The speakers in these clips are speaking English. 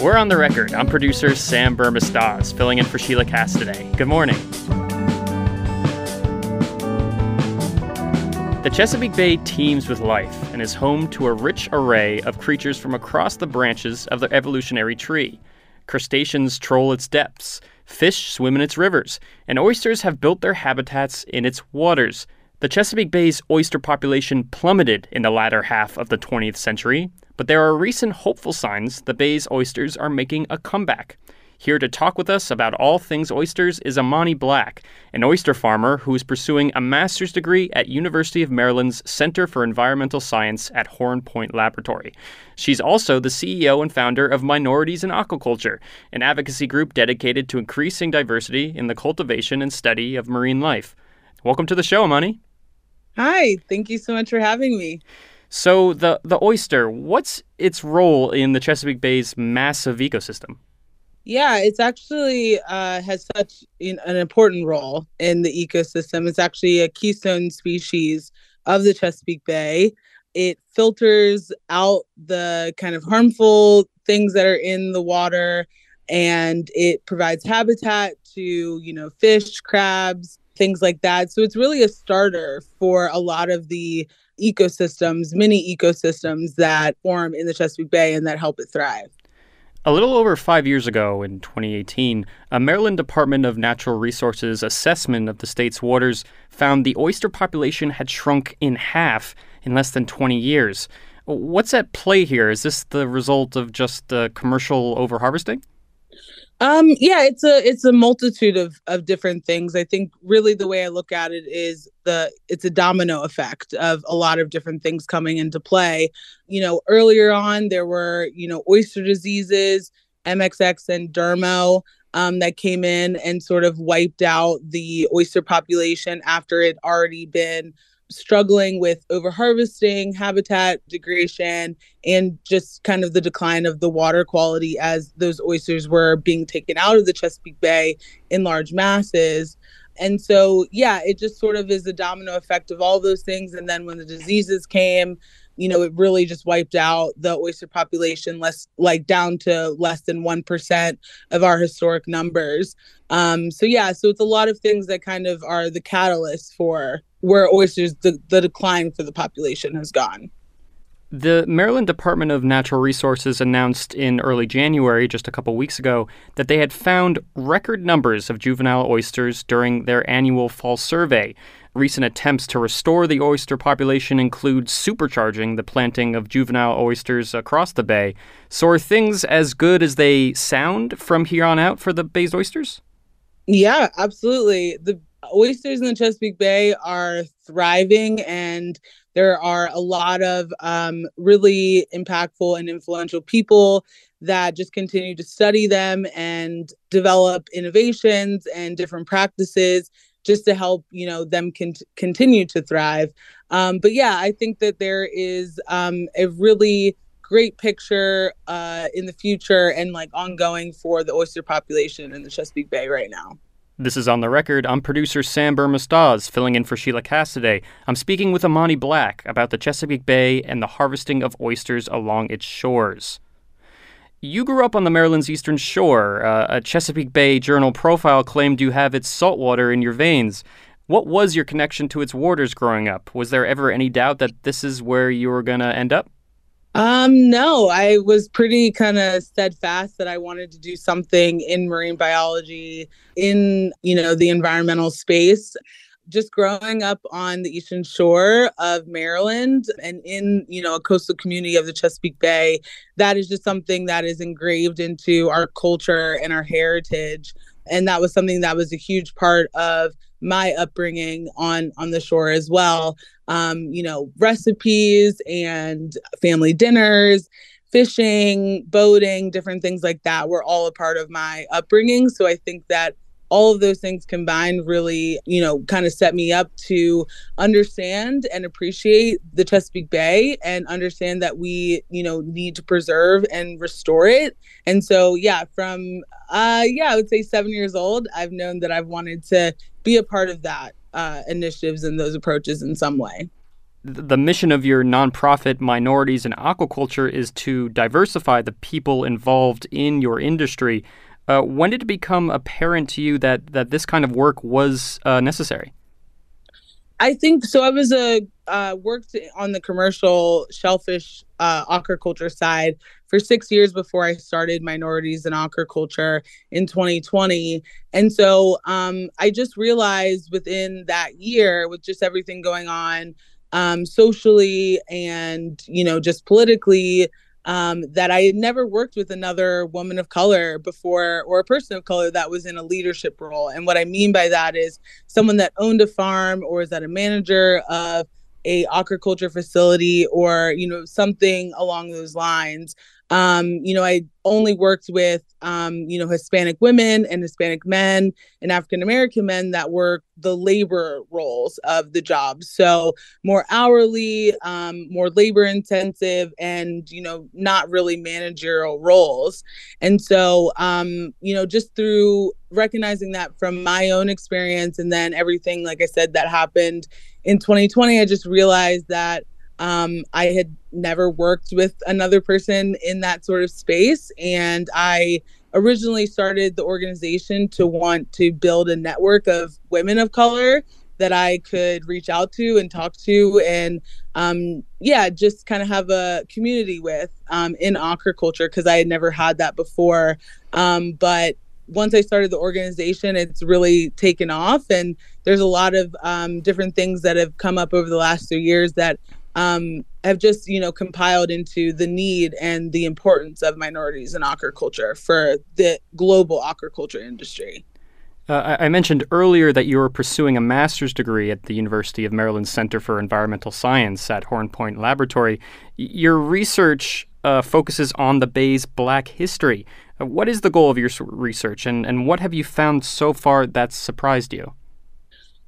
We're on the record. I'm producer Sam Bermas filling in for Sheilah Kast today. Good morning. The Chesapeake Bay teems with life and is home to a rich array of creatures from across the branches of the evolutionary tree. Crustaceans troll its depths, fish swim in its rivers, and oysters have built their habitats in its waters. The Chesapeake Bay's oyster population plummeted in the latter half of the 20th century, but there are recent hopeful signs the Bay's oysters are making a comeback. Here to talk with us about all things oysters is Imani Black, an oyster farmer who is pursuing a master's degree at University of Maryland's Center for Environmental Science at Horn Point Laboratory. She's also the CEO and founder of Minorities in Aquaculture, an advocacy group dedicated to increasing diversity in the cultivation and study of marine life. Welcome to the show, Imani. Hi, thank you so much for having me. So the the oyster, what's its role in the Chesapeake Bay's massive ecosystem? Yeah, it's actually uh, has such an important role in the ecosystem. It's actually a keystone species of the Chesapeake Bay. It filters out the kind of harmful things that are in the water, and it provides habitat to you know fish, crabs, things like that. So it's really a starter for a lot of the ecosystems, mini ecosystems that form in the Chesapeake Bay and that help it thrive. A little over five years ago, in 2018, a Maryland Department of Natural Resources assessment of the state's waters found the oyster population had shrunk in half in less than 20 years. What's at play here? Is this the result of just uh, commercial overharvesting? Um, yeah, it's a it's a multitude of of different things. I think really the way I look at it is the it's a domino effect of a lot of different things coming into play. You know, earlier on there were you know oyster diseases, MSX and Dermo. Um, that came in and sort of wiped out the oyster population after it already been struggling with overharvesting, habitat degradation, and just kind of the decline of the water quality as those oysters were being taken out of the Chesapeake Bay in large masses. And so, yeah, it just sort of is a domino effect of all those things. And then when the diseases came, you know, it really just wiped out the oyster population less like down to less than 1% of our historic numbers. Um, so yeah, so it's a lot of things that kind of are the catalyst for where oysters the, the decline for the population has gone. The Maryland Department of Natural Resources announced in early January, just a couple weeks ago, that they had found record numbers of juvenile oysters during their annual fall survey. Recent attempts to restore the oyster population include supercharging the planting of juvenile oysters across the bay. So, are things as good as they sound from here on out for the bay's oysters? Yeah, absolutely. The oysters in the Chesapeake Bay are thriving and there are a lot of um, really impactful and influential people that just continue to study them and develop innovations and different practices just to help you know them con- continue to thrive. Um, but yeah i think that there is um, a really great picture uh, in the future and like ongoing for the oyster population in the chesapeake bay right now this is On the Record. I'm producer Sam Bermas filling in for Sheilah Kast today. I'm speaking with Imani Black about the Chesapeake Bay and the harvesting of oysters along its shores. You grew up on the Maryland's eastern shore. Uh, a Chesapeake Bay Journal profile claimed you have its saltwater in your veins. What was your connection to its waters growing up? Was there ever any doubt that this is where you were going to end up? Um, no, I was pretty kind of steadfast that I wanted to do something in marine biology, in, you know, the environmental space. Just growing up on the eastern shore of Maryland and in, you know, a coastal community of the Chesapeake Bay, that is just something that is engraved into our culture and our heritage. And that was something that was a huge part of my upbringing on on the shore as well. Um you know recipes and family dinners fishing boating different things like that were all a part of my upbringing. So i think that all of those things combined really, you know, kind of set me up to understand and appreciate the Chesapeake Bay and understand that we, you know, need to preserve and restore it. And so, yeah, from, uh, yeah, I would say seven years old, I've known that I've wanted to be a part of that uh, initiatives and those approaches in some way. the mission of your nonprofit minorities in aquaculture is to diversify the people involved in your industry. Uh, when did it become apparent to you that that this kind of work was uh, necessary? I think so. I was a uh, worked on the commercial shellfish uh, aquaculture side for six years before I started minorities in aquaculture in 2020. And so um, I just realized within that year, with just everything going on um, socially and you know just politically um, that I had never worked with another woman of color before or a person of color that was in a leadership role. And what I mean by that is someone that owned a farm or is that a manager of a aquaculture facility or you know something along those lines um, you know, I only worked with, um, you know, Hispanic women and Hispanic men and African American men that were the labor roles of the job. So more hourly, um, more labor intensive, and, you know, not really managerial roles. And so, um, you know, just through recognizing that from my own experience and then everything, like I said, that happened in 2020, I just realized that um, I had never worked with another person in that sort of space. And I originally started the organization to want to build a network of women of color that I could reach out to and talk to and um, yeah, just kind of have a community with um, in aquaculture because I had never had that before. Um, but once I started the organization, it's really taken off, and there's a lot of um, different things that have come up over the last three years that um, have just you know compiled into the need and the importance of minorities in aquaculture for the global aquaculture industry. Uh, I mentioned earlier that you were pursuing a master's degree at the University of Maryland Center for Environmental Science at Horn Point Laboratory. Your research uh, focuses on the Bay's black history. Uh, what is the goal of your research, and, and what have you found so far that's surprised you?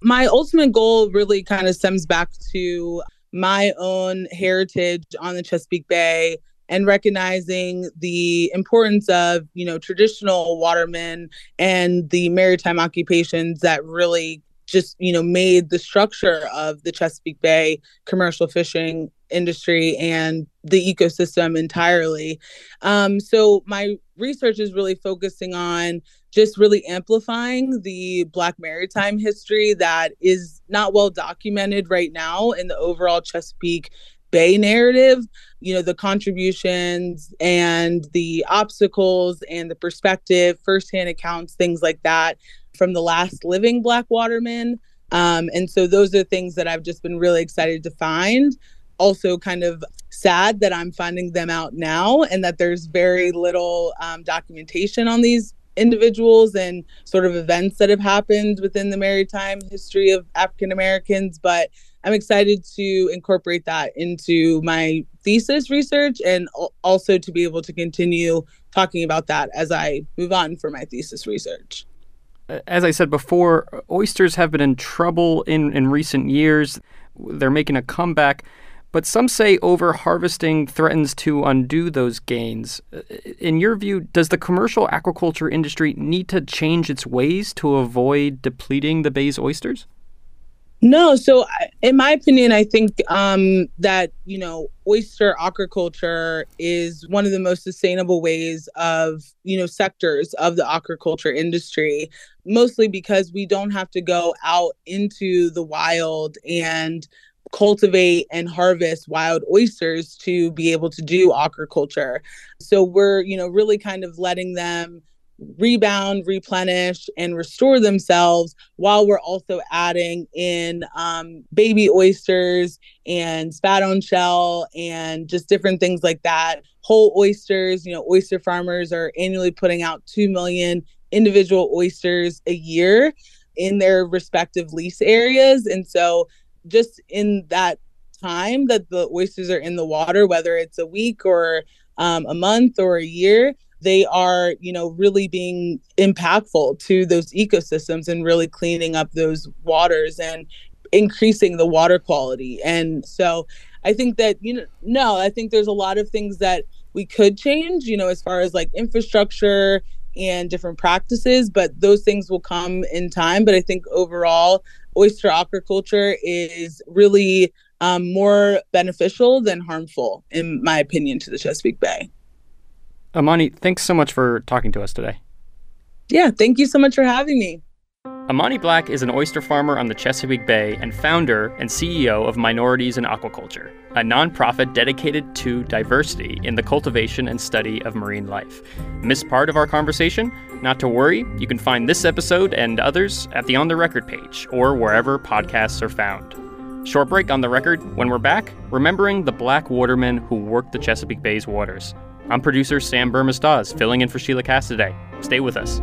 My ultimate goal really kind of stems back to my own heritage on the Chesapeake Bay and recognizing the importance of you know traditional watermen and the maritime occupations that really just you know made the structure of the Chesapeake Bay commercial fishing industry and the ecosystem entirely. Um, so my research is really focusing on just really amplifying the Black maritime history that is not well documented right now in the overall Chesapeake Bay narrative. You know, the contributions and the obstacles and the perspective, firsthand accounts, things like that from the last living Black watermen. Um, and so those are things that I've just been really excited to find. Also, kind of sad that I'm finding them out now and that there's very little um, documentation on these individuals and sort of events that have happened within the maritime history of African Americans, but I'm excited to incorporate that into my thesis research and also to be able to continue talking about that as I move on for my thesis research. As I said before, oysters have been in trouble in, in recent years. They're making a comeback. But some say overharvesting threatens to undo those gains. In your view, does the commercial aquaculture industry need to change its ways to avoid depleting the bay's oysters? No. So, in my opinion, I think um, that, you know, oyster aquaculture is one of the most sustainable ways of, you know, sectors of the aquaculture industry, mostly because we don't have to go out into the wild and cultivate and harvest wild oysters to be able to do aquaculture. So we're, you know, really kind of letting them rebound, replenish, and restore themselves while we're also adding in um, baby oysters and spat on shell and just different things like that. Whole oysters, you know, oyster farmers are annually putting out 2 million individual oysters a year in their respective lease areas. And so just in that time that the oysters are in the water, whether it's a week or um, a month or a year, they are, you know, really being impactful to those ecosystems and really cleaning up those waters and increasing the water quality. And so I think that, you know, no, I think there's a lot of things that we could change, you know, as far as like infrastructure and different practices, but those things will come in time. But I think overall, oyster aquaculture is really um, more beneficial than harmful, in my opinion, to the Chesapeake Bay. Imani, thanks so much for talking to us today. Yeah, thank you so much for having me. Imani Black is an oyster farmer on the Chesapeake Bay and founder and CEO of Minorities in Aquaculture, a nonprofit dedicated to diversity in the cultivation and study of marine life. Miss part of our conversation? Not to worry, you can find this episode and others at the On the Record page or wherever podcasts are found. Short break on the record. When we're back, remembering the black watermen who worked the Chesapeake Bay's waters. I'm producer Sam Bermas filling in for Sheilah Kast today. Stay with us.